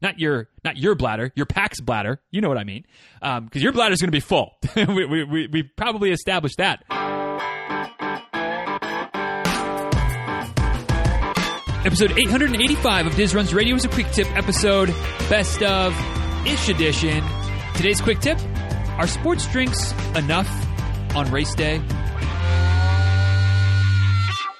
not your not your bladder, your pack's bladder. You know what I mean? Because um, your bladder is going to be full. we, we, we, we probably established that. Episode 885 of Diz Runs Radio is a quick tip episode, best of ish edition. Today's quick tip Are sports drinks enough on race day?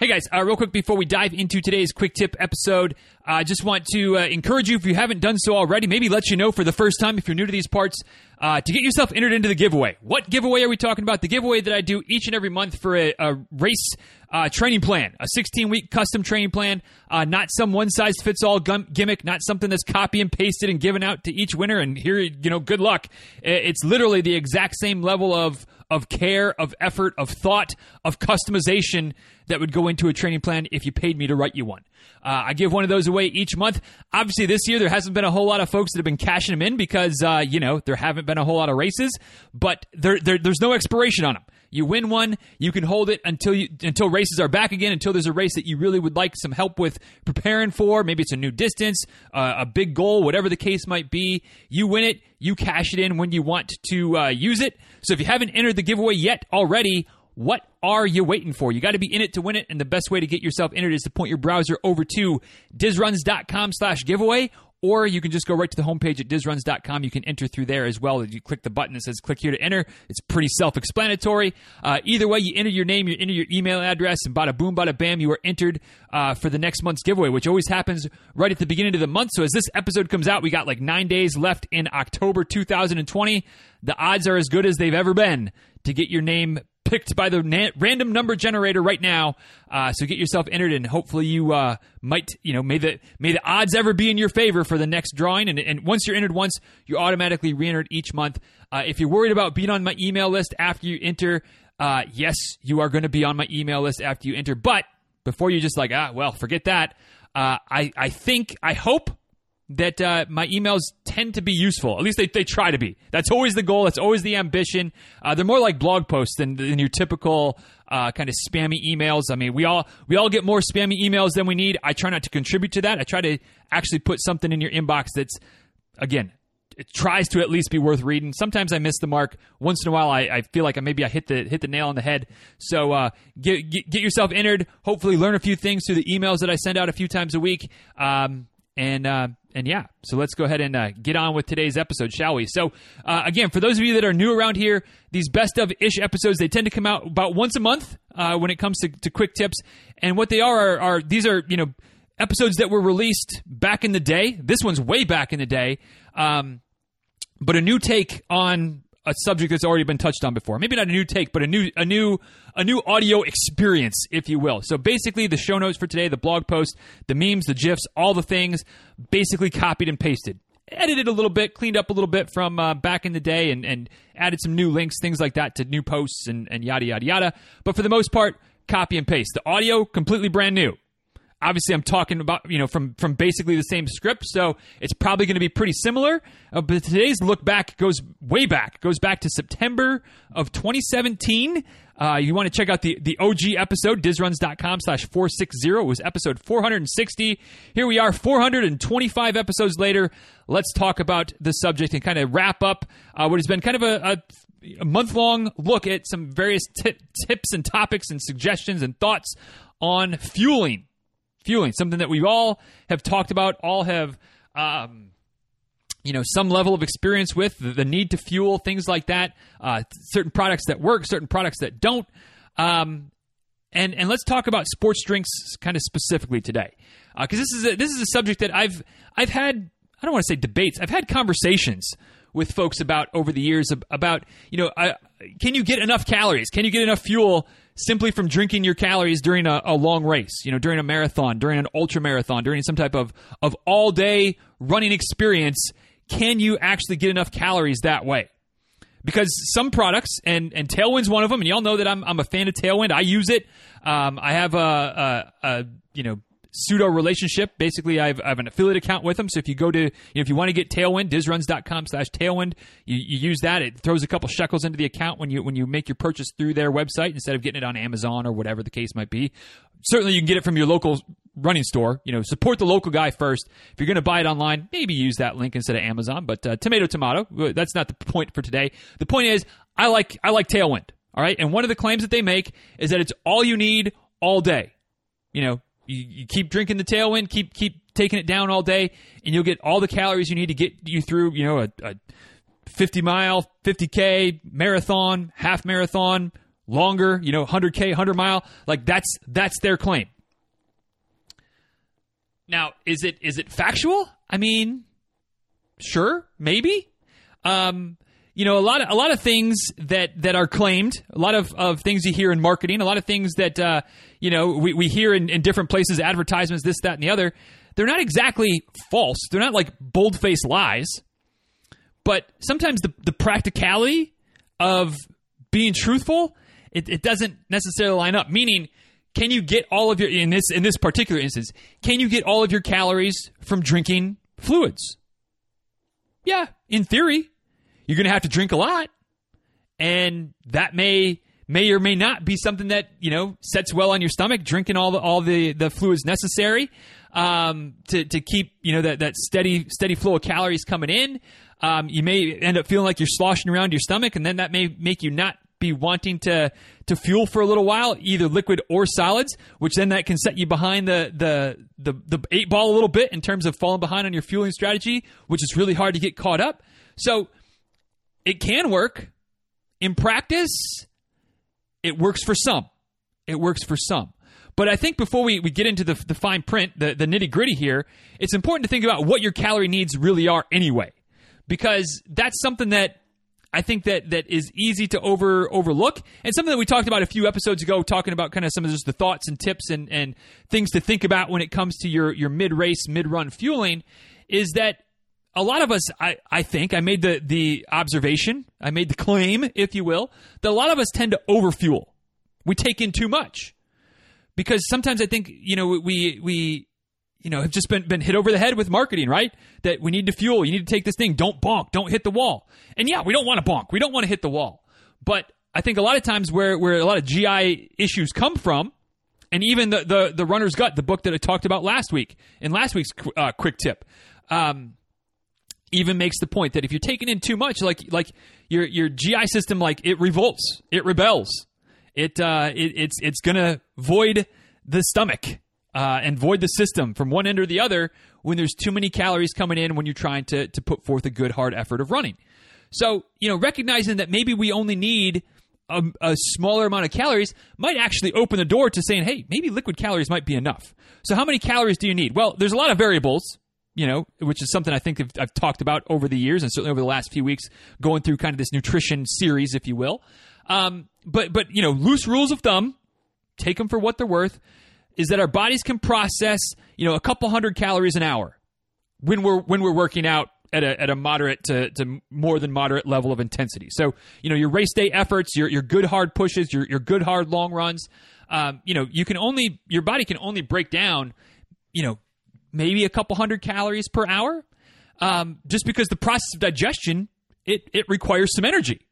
Hey guys, uh, real quick before we dive into today's quick tip episode, I uh, just want to uh, encourage you, if you haven't done so already, maybe let you know for the first time, if you're new to these parts, uh, to get yourself entered into the giveaway. What giveaway are we talking about? The giveaway that I do each and every month for a, a race uh, training plan, a 16 week custom training plan, uh, not some one size fits all gimmick, not something that's copy and pasted and given out to each winner. And here, you know, good luck. It's literally the exact same level of of care, of effort, of thought, of customization that would go into a training plan if you paid me to write you one. Uh, I give one of those away each month. Obviously, this year there hasn't been a whole lot of folks that have been cashing them in because uh, you know there haven't been a whole lot of races, but there, there, there's no expiration on them. You win one, you can hold it until you until races are back again. Until there's a race that you really would like some help with preparing for. Maybe it's a new distance, uh, a big goal, whatever the case might be. You win it, you cash it in when you want to uh, use it. So if you haven't entered the giveaway yet already, what are you waiting for? You got to be in it to win it, and the best way to get yourself entered is to point your browser over to dizruns.com slash giveaway, or you can just go right to the homepage at dizruns.com. You can enter through there as well. You click the button that says click here to enter. It's pretty self explanatory. Uh, either way, you enter your name, you enter your email address, and bada boom, bada bam, you are entered uh, for the next month's giveaway, which always happens right at the beginning of the month. So as this episode comes out, we got like nine days left in October 2020. The odds are as good as they've ever been to get your name picked by the na- random number generator right now. Uh, so get yourself entered, and hopefully you uh, might, you know, may the may the odds ever be in your favor for the next drawing. And, and once you're entered once, you're automatically re-entered each month. Uh, if you're worried about being on my email list after you enter, uh, yes, you are going to be on my email list after you enter. But before you just like, ah, well, forget that. Uh, I I think I hope that uh, my emails tend to be useful. At least they, they try to be. That's always the goal. That's always the ambition. Uh, they're more like blog posts than, than your typical uh, kind of spammy emails. I mean, we all we all get more spammy emails than we need. I try not to contribute to that. I try to actually put something in your inbox that's again. It tries to at least be worth reading. Sometimes I miss the mark. Once in a while, I, I feel like I, maybe I hit the hit the nail on the head. So uh, get, get, get yourself entered. Hopefully, learn a few things through the emails that I send out a few times a week. Um, and uh, and yeah, so let's go ahead and uh, get on with today's episode, shall we? So, uh, again, for those of you that are new around here, these best of ish episodes they tend to come out about once a month uh, when it comes to, to, quick tips, and what they are, are are these are you know episodes that were released back in the day. This one's way back in the day, um, but a new take on a subject that's already been touched on before. Maybe not a new take, but a new a new a new audio experience, if you will. So basically, the show notes for today, the blog post, the memes, the gifs, all the things, basically copied and pasted. Edited a little bit, cleaned up a little bit from uh, back in the day, and, and added some new links, things like that, to new posts and, and yada yada yada. But for the most part, copy and paste. The audio completely brand new obviously I'm talking about you know from from basically the same script, so it's probably going to be pretty similar. Uh, but today's look back goes way back, goes back to September of 2017. Uh, you want to check out the, the OG episode, dizruns.com slash 460. It was episode 460. Here we are, 425 episodes later. Let's talk about the subject and kind of wrap up uh, what has been kind of a, a, a month long look at some various t- tips and topics and suggestions and thoughts on fueling fueling, something that we all have talked about, all have, um, you know, some level of experience with the, the need to fuel, things like that. Uh, certain products that work, certain products that don't. Um, and and let's talk about sports drinks kind of specifically today, because uh, this is a, this is a subject that I've I've had I don't want to say debates, I've had conversations with folks about over the years about you know I, can you get enough calories? Can you get enough fuel simply from drinking your calories during a, a, long race, you know, during a marathon, during an ultra marathon, during some type of, of all day running experience, can you actually get enough calories that way? Because some products, and, and Tailwind's one of them, and y'all know that I'm, I'm a fan of Tailwind. I use it. Um, I have a, a, a, you know, pseudo relationship. Basically, I have, I have, an affiliate account with them. So if you go to, you know, if you want to get Tailwind, dizruns.com slash Tailwind, you, you use that. It throws a couple shekels into the account when you when you make your purchase through their website instead of getting it on Amazon or whatever the case might be. Certainly, you can get it from your local running store. You know, support the local guy first. If you're going to buy it online, maybe use that link instead of Amazon. But uh, tomato, tomato. That's not the point for today. The point is, I like I like Tailwind. All right, and one of the claims that they make is that it's all you need all day. You know, you, you keep drinking the Tailwind, keep keep taking it down all day, and you'll get all the calories you need to get you through. You know, a, a 50 mile, 50k marathon, half marathon, longer. You know, 100k, 100 mile. Like that's that's their claim. Now, is it is it factual? I mean, sure, maybe. Um, you know, a lot of a lot of things that that are claimed, a lot of, of things you hear in marketing, a lot of things that uh, you know we, we hear in, in different places, advertisements, this, that, and the other. They're not exactly false. They're not like bold faced lies. But sometimes the, the practicality of being truthful, it, it doesn't necessarily line up. Meaning, can you get all of your in this in this particular instance can you get all of your calories from drinking fluids yeah in theory you're going to have to drink a lot and that may may or may not be something that you know sets well on your stomach drinking all the all the the fluids necessary um, to to keep you know that that steady steady flow of calories coming in um, you may end up feeling like you're sloshing around your stomach and then that may make you not be wanting to to fuel for a little while, either liquid or solids, which then that can set you behind the the the, the eight ball a little bit in terms of falling behind on your fueling strategy, which is really hard to get caught up. So it can work. In practice, it works for some. It works for some. But I think before we, we get into the, the fine print, the, the nitty gritty here, it's important to think about what your calorie needs really are anyway. Because that's something that I think that that is easy to over overlook, and something that we talked about a few episodes ago, talking about kind of some of just the thoughts and tips and, and things to think about when it comes to your your mid race, mid run fueling, is that a lot of us, I, I think, I made the the observation, I made the claim, if you will, that a lot of us tend to overfuel. We take in too much because sometimes I think you know we we you know, have just been, been hit over the head with marketing, right? That we need to fuel. You need to take this thing. Don't bonk. Don't hit the wall. And yeah, we don't want to bonk. We don't want to hit the wall. But I think a lot of times where, where a lot of GI issues come from, and even the, the, the runner's gut, the book that I talked about last week in last week's uh, quick tip, um, even makes the point that if you're taking in too much, like like your your GI system, like it revolts, it rebels, it uh, it, it's it's gonna void the stomach uh, and void the system from one end or the other when there's too many calories coming in when you're trying to, to put forth a good hard effort of running. So, you know, recognizing that maybe we only need a, a, smaller amount of calories might actually open the door to saying, hey, maybe liquid calories might be enough. So, how many calories do you need? Well, there's a lot of variables, you know, which is something I think I've, I've talked about over the years and certainly over the last few weeks, going through kind of this nutrition series, if you will. Um, but, but, you know, loose rules of thumb, take them for what they're worth is that our bodies can process, you know, a couple hundred calories an hour when we're when we're working out at a, at a moderate to, to more than moderate level of intensity. So, you know, your race day efforts, your, your good hard pushes, your, your good hard long runs, um, you know, you can only, your body can only break down, you know, maybe a couple hundred calories per hour. Um, just because the process of digestion, it, it requires some energy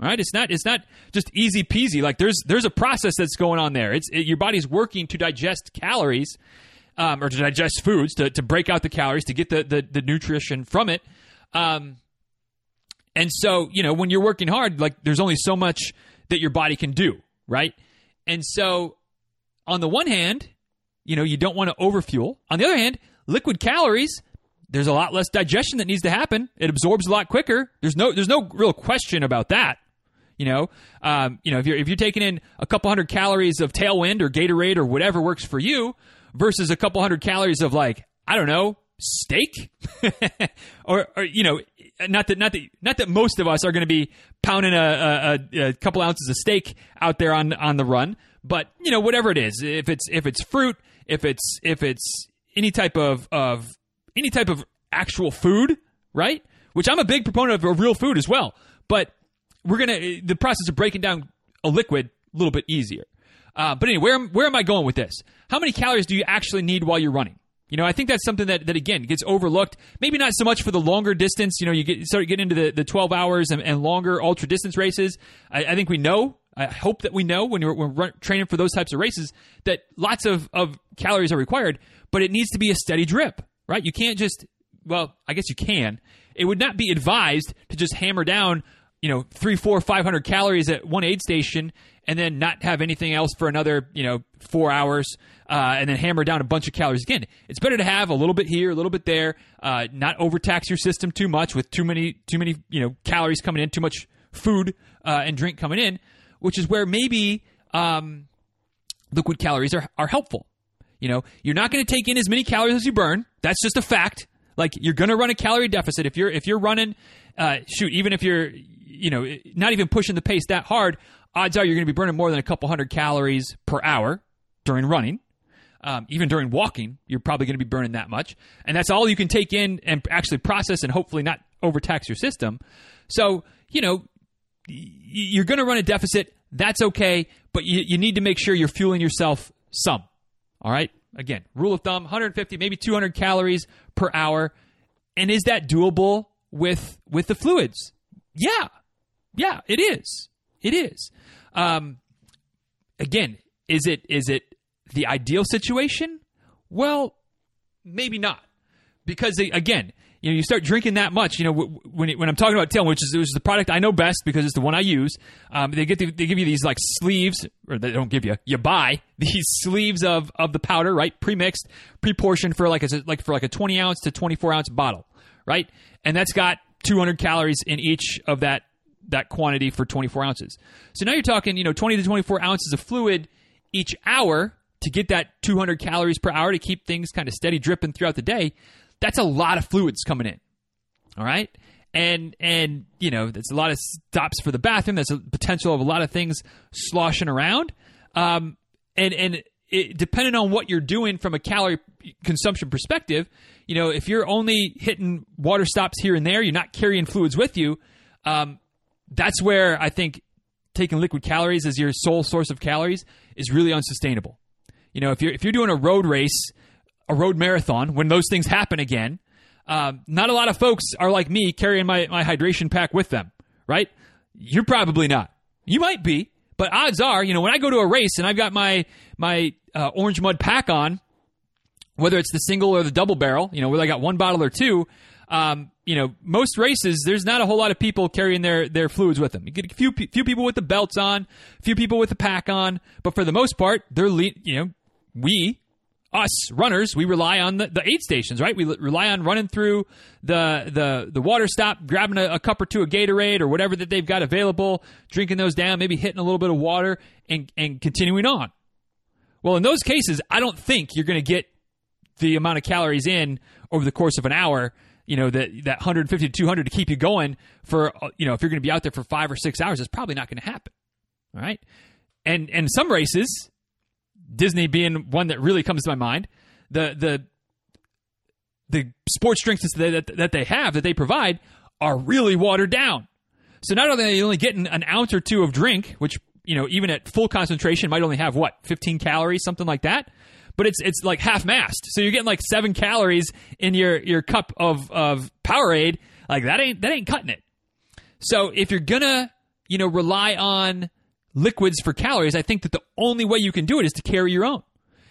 right? It's not it's not just easy peasy. Like there's there's a process that's going on there. It's it, your body's working to digest calories. Um, or to digest foods, to, to break out the calories, to get the, the, the nutrition from it. Um, and so, you know, when you're working hard, like there's only so much that your body can do, right? And so, on the one hand, you know, you don't want to overfuel. On the other hand, liquid calories, there's a lot less digestion that needs to happen. It absorbs a lot quicker. There's no there's no real question about that. You know, um, you know, if you're if you're taking in a couple hundred calories of Tailwind or Gatorade or whatever works for you, versus a couple hundred calories of like I don't know steak, or, or you know, not that not that not that most of us are going to be pounding a, a, a couple ounces of steak out there on on the run, but you know, whatever it is, if it's if it's fruit, if it's if it's any type of of any type of actual food, right? Which I'm a big proponent of, real food as well, but we're gonna the process of breaking down a liquid a little bit easier. Uh, but anyway, where where am I going with this? How many calories do you actually need while you're running? You know, I think that's something that, that again gets overlooked. Maybe not so much for the longer distance. You know, you get start getting into the, the 12 hours and, and longer ultra distance races. I, I, think we know. I hope that we know when you're, when we're training for those types of races that lots of, of calories are required, but it needs to be a steady drip, right? You can't just, well, I guess you can. It would not be advised to just hammer down, you know, three, four, five hundred calories at one aid station and then not have anything else for another, you know, four hours, uh, and then hammer down a bunch of calories again. It's better to have a little bit here, a little bit there, uh, not overtax your system too much with too many, too many, you know, calories coming in, too much food uh, and drink coming in, which is where maybe um, liquid calories are, are helpful. You know, you're not going to take in as many calories as you burn. That's just a fact. Like you're going to run a calorie deficit if you're if you're running, uh, shoot, even if you're you know not even pushing the pace that hard, odds are you're going to be burning more than a couple hundred calories per hour during running. Um, even during walking, you're probably going to be burning that much, and that's all you can take in and actually process and hopefully not overtax your system. So you know you're going to run a deficit. That's okay, but you, you need to make sure you're fueling yourself some. All right. Again, rule of thumb: 150, maybe 200 calories per hour. And is that doable with with the fluids? Yeah, yeah, it is. It is. Um, again, is it is it the ideal situation? Well, maybe not, because again, you know, you start drinking that much. You know, when when I'm talking about Tailwind, which is, which is the product I know best because it's the one I use. Um, they get the, they give you these like sleeves, or they don't give you. You buy these sleeves of of the powder, right? Pre-mixed, pre-portioned for like a like for like a 20 ounce to 24 ounce bottle, right? And that's got 200 calories in each of that that quantity for 24 ounces. So now you're talking, you know, 20 to 24 ounces of fluid each hour to get that 200 calories per hour to keep things kind of steady dripping throughout the day that's a lot of fluids coming in. All right. And and you know there's a lot of stops for the bathroom. There's a potential of a lot of things sloshing around. Um, and and it, depending on what you're doing from a calorie consumption perspective, you know if you're only hitting water stops here and there, you're not carrying fluids with you. Um, that's where I think taking liquid calories as your sole source of calories is really unsustainable. You know if you're if you're doing a road race a road marathon when those things happen again. Um, not a lot of folks are like me carrying my, my hydration pack with them, right? You're probably not. You might be, but odds are, you know, when I go to a race and I've got my my uh, orange mud pack on, whether it's the single or the double barrel, you know, whether I got one bottle or two, um, you know, most races there's not a whole lot of people carrying their their fluids with them. You get a few few people with the belts on, a few people with the pack on, but for the most part, they're le- you know, we us runners, we rely on the, the aid stations, right? We rely on running through the the the water stop, grabbing a, a, cup or two of Gatorade or whatever that they've got available, drinking those down, maybe hitting a little bit of water, and and continuing on. Well, in those cases, I don't think you're going to get the amount of calories in over the course of an hour. You know that that 150 to 200 to keep you going for uh, you know if you're going to be out there for five or six hours, it's probably not going to happen. All right, and and some races Disney being one that really comes to my mind. The the the sports drinks that, that they have that they provide are really watered down. So not only are you only getting an ounce or two of drink, which you know even at full concentration might only have what 15 calories, something like that, but it's it's like half mast. So you're getting like seven calories in your your cup of of Powerade. Like that ain't that ain't cutting it. So if you're gonna you know rely on liquids for calories, I think that the only way you can do it is to carry your own.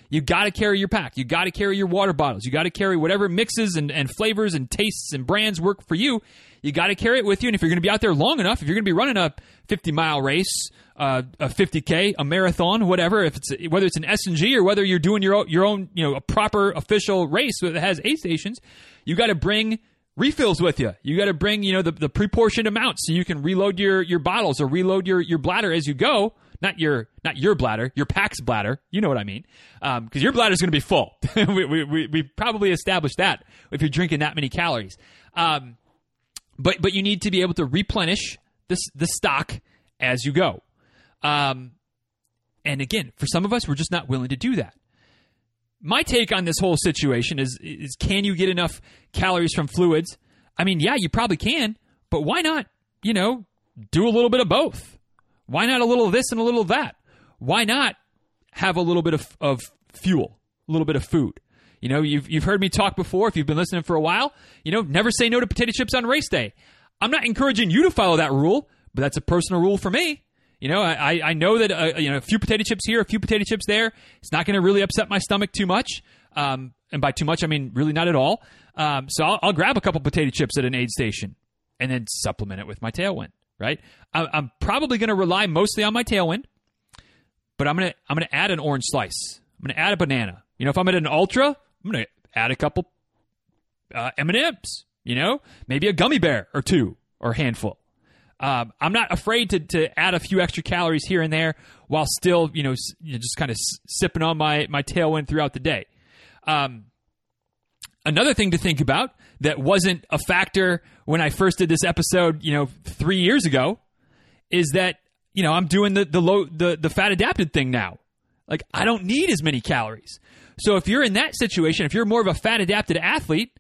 You got to carry your pack. You got to carry your water bottles. You got to carry whatever mixes and, and flavors and tastes and brands work for you. You got to carry it with you. And if you're going to be out there long enough, if you're going to be running a 50 mile race, uh, a 50k, a marathon, whatever, if it's whether it's an S and G or whether you're doing your your own, you know, a proper official race that has aid stations, you got to bring refills with you. You got to bring, you know, the, the pre-portioned amount so you can reload your, your bottles or reload your, your bladder as you go. Not your, not your bladder, your pack's bladder. You know what I mean? Um, cause your bladder's going to be full. we, we, we, we, probably established that if you're drinking that many calories. Um, but, but you need to be able to replenish this, the stock as you go. Um, and again, for some of us, we're just not willing to do that my take on this whole situation is is can you get enough calories from fluids? I mean, yeah, you probably can, but why not, you know, do a little bit of both? Why not a little of this and a little of that? Why not have a little bit of, of fuel, a little bit of food? You know, you've, you've heard me talk before, if you've been listening for a while, you know, never say no to potato chips on race day. I'm not encouraging you to follow that rule, but that's a personal rule for me. You know, I, I know that uh, you know a few potato chips here, a few potato chips there. It's not going to really upset my stomach too much. Um, and by too much, I mean really not at all. Um, so I'll, I'll, grab a couple potato chips at an aid station and then supplement it with my tailwind. Right? I, I'm probably going to rely mostly on my tailwind, but I'm gonna I'm gonna add an orange slice. I'm gonna add a banana. You know, if I'm at an ultra, I'm gonna add a couple uh, M and M's. You know, maybe a gummy bear or two or a handful. Um, I'm not afraid to, to add a few extra calories here and there while still, you know, you know just kind of s- sipping on my, my tailwind throughout the day. Um, another thing to think about that wasn't a factor when I first did this episode, you know, three years ago, is that you know I'm doing the the low the the fat adapted thing now. Like I don't need as many calories. So if you're in that situation, if you're more of a fat adapted athlete,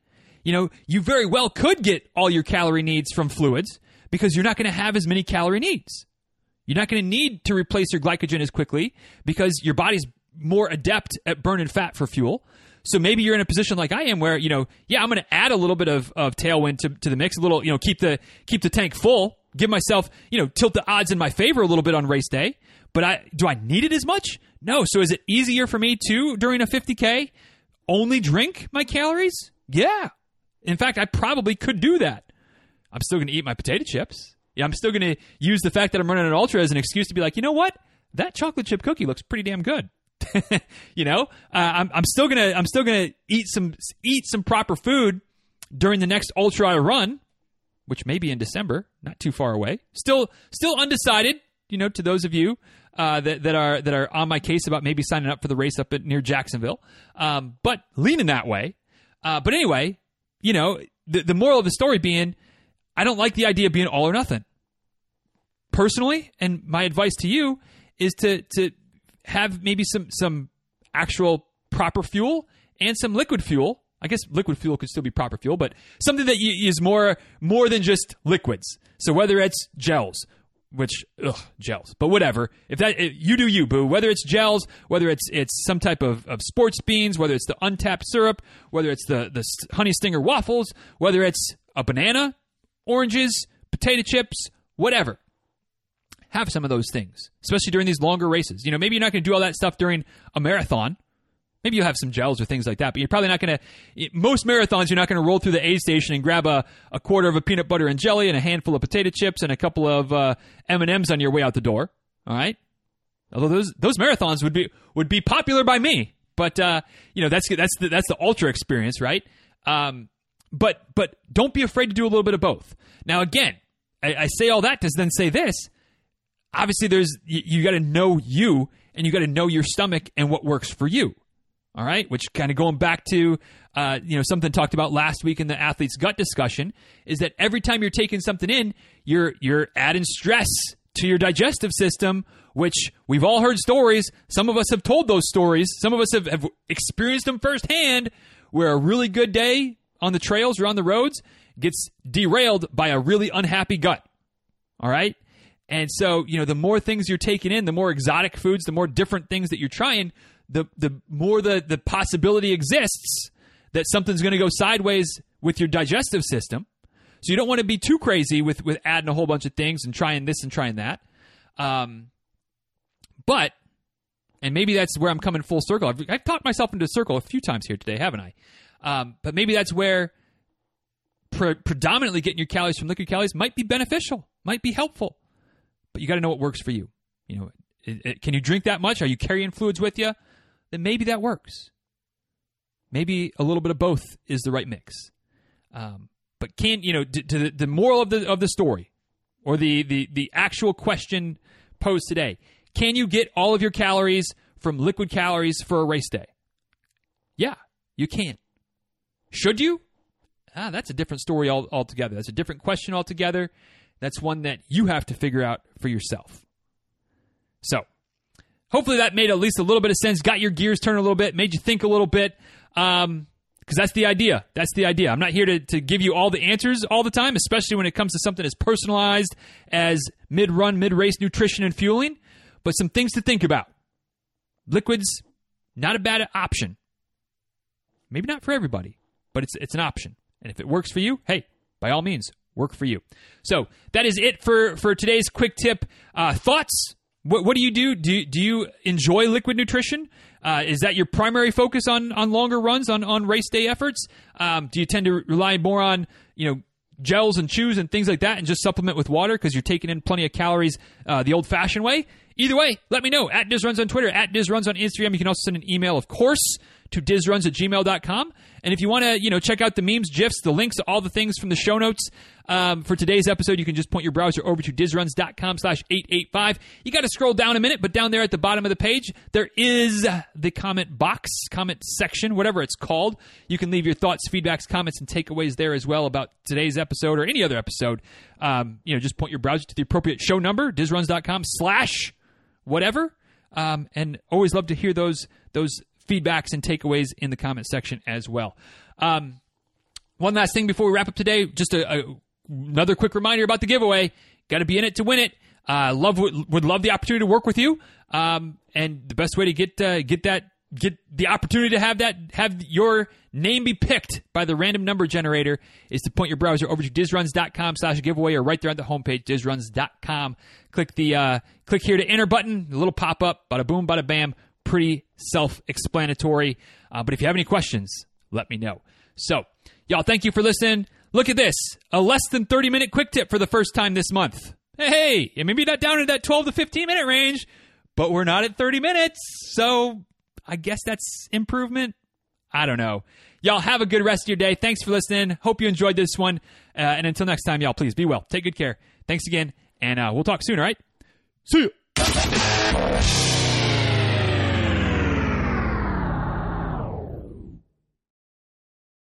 you know you very well could get all your calorie needs from fluids because you're not going to have as many calorie needs. You're not going to need to replace your glycogen as quickly because your body's more adept at burning fat for fuel. So maybe you're in a position like I am where, you know, yeah, I'm going to add a little bit of, of tailwind to, to the mix, a little, you know, keep the keep the tank full, give myself, you know, tilt the odds in my favor a little bit on race day. But I do I need it as much? No. So is it easier for me to during a 50k only drink my calories? Yeah. In fact, I probably could do that. I'm still going to eat my potato chips. Yeah, I'm still going to use the fact that I'm running an ultra as an excuse to be like, you know what? That chocolate chip cookie looks pretty damn good. you know, uh, I'm, I'm still gonna I'm still gonna eat some eat some proper food during the next ultra I run, which may be in December, not too far away. Still still undecided. You know, to those of you uh, that that are that are on my case about maybe signing up for the race up at, near Jacksonville, um, but leaning that way. Uh, but anyway, you know, the, the moral of the story being I don't like the idea of being all or nothing. Personally, and my advice to you is to to have maybe some some actual proper fuel and some liquid fuel. I guess liquid fuel could still be proper fuel, but something that is more more than just liquids. So whether it's gels, which ugh, gels, but whatever. If that if you do you, boo. Whether it's gels, whether it's it's some type of, of sports beans, whether it's the untapped syrup, whether it's the the honey stinger waffles, whether it's a banana, oranges, potato chips, whatever. Have some of those things, especially during these longer races. You know, maybe you're not going to do all that stuff during a marathon. Maybe you'll have some gels or things like that, but you're probably not going to. Most marathons, you're not going to roll through the aid station and grab a, a quarter of a peanut butter and jelly and a handful of potato chips and a couple of uh, M and M's on your way out the door. All right. Although those those marathons would be would be popular by me, but uh, you know that's that's the, that's the ultra experience, right? Um, but but don't be afraid to do a little bit of both. Now, again, I, I say all that to then say this. Obviously, there's you, you got to know you and you got to know your stomach and what works for you. All right, which kind of going back to uh, you know something talked about last week in the athlete's gut discussion is that every time you're taking something in, you're you're adding stress to your digestive system, which we've all heard stories. Some of us have told those stories. Some of us have, have experienced them firsthand. Where a really good day on the trails or on the roads gets derailed by a really unhappy gut. All right? And so, you know, the more things you're taking in, the more exotic foods, the more different things that you're trying, the the more the the possibility exists that something's going to go sideways with your digestive system. So you don't want to be too crazy with with adding a whole bunch of things and trying this and trying that. Um, but and maybe that's where I'm coming full circle. I've, I've talked myself into a circle a few times here today, haven't I? Um, but maybe that's where pre- predominantly getting your calories from liquid calories might be beneficial, might be helpful. But you got to know what works for you. You know, it, it, can you drink that much? Are you carrying fluids with you? Then maybe that works. Maybe a little bit of both is the right mix. Um, but can you know to the, the moral of the of the story, or the the the actual question posed today? Can you get all of your calories from liquid calories for a race day? Yeah, you can. Should you? Ah, that's a different story all, altogether. That's a different question altogether. That's one that you have to figure out for yourself. So, hopefully that made at least a little bit of sense, got your gears turned a little bit, made you think a little bit. Um, because that's the idea. That's the idea. I'm not here to, to give you all the answers all the time, especially when it comes to something as personalized as mid run, mid race nutrition and fueling, but some things to think about. Liquids, not a bad option. Maybe not for everybody, but it's, it's an option. And if it works for you, hey, by all means, work for you. So that is it for for today's quick tip. Uh, thoughts? What, what do you do? Do do you enjoy liquid nutrition? Uh, is that your primary focus on on longer runs on on race day efforts? Um, do you tend to rely more on you know gels and chews and things like that, and just supplement with water because you're taking in plenty of calories uh, the old fashioned way? Either way, let me know. At DizRuns on Twitter, at DizRuns on Instagram. You can also send an email, of course, to dizruns at gmail.com. And if you want to, you know, check out the memes, GIFs, the links, all the things from the show notes um, for today's episode, you can just point your browser over to dizruns.com slash 885. You got to scroll down a minute, but down there at the bottom of the page, there is the comment box, comment section, whatever it's called. You can leave your thoughts, feedbacks, comments, and takeaways there as well about today's episode or any other episode. Um, you know, just point your browser to the appropriate show number, dizruns.com slash whatever. Um, and always love to hear those those feedbacks and takeaways in the comment section as well. Um, one last thing before we wrap up today, just a, a another quick reminder about the giveaway. Got to be in it to win it. Uh, love would love the opportunity to work with you. Um, and the best way to get uh, get that get the opportunity to have that have your name be picked by the random number generator is to point your browser over to dizruns.com slash giveaway or right there on the homepage dizruns.com click the uh, click here to enter button a little pop-up bada boom bada bam pretty self-explanatory uh, but if you have any questions let me know so y'all thank you for listening look at this a less than 30 minute quick tip for the first time this month hey maybe not down in that 12 to 15 minute range but we're not at 30 minutes so I guess that's improvement. I don't know. Y'all have a good rest of your day. Thanks for listening. Hope you enjoyed this one. Uh, and until next time, y'all, please be well. Take good care. Thanks again. And uh, we'll talk soon, all right? See you.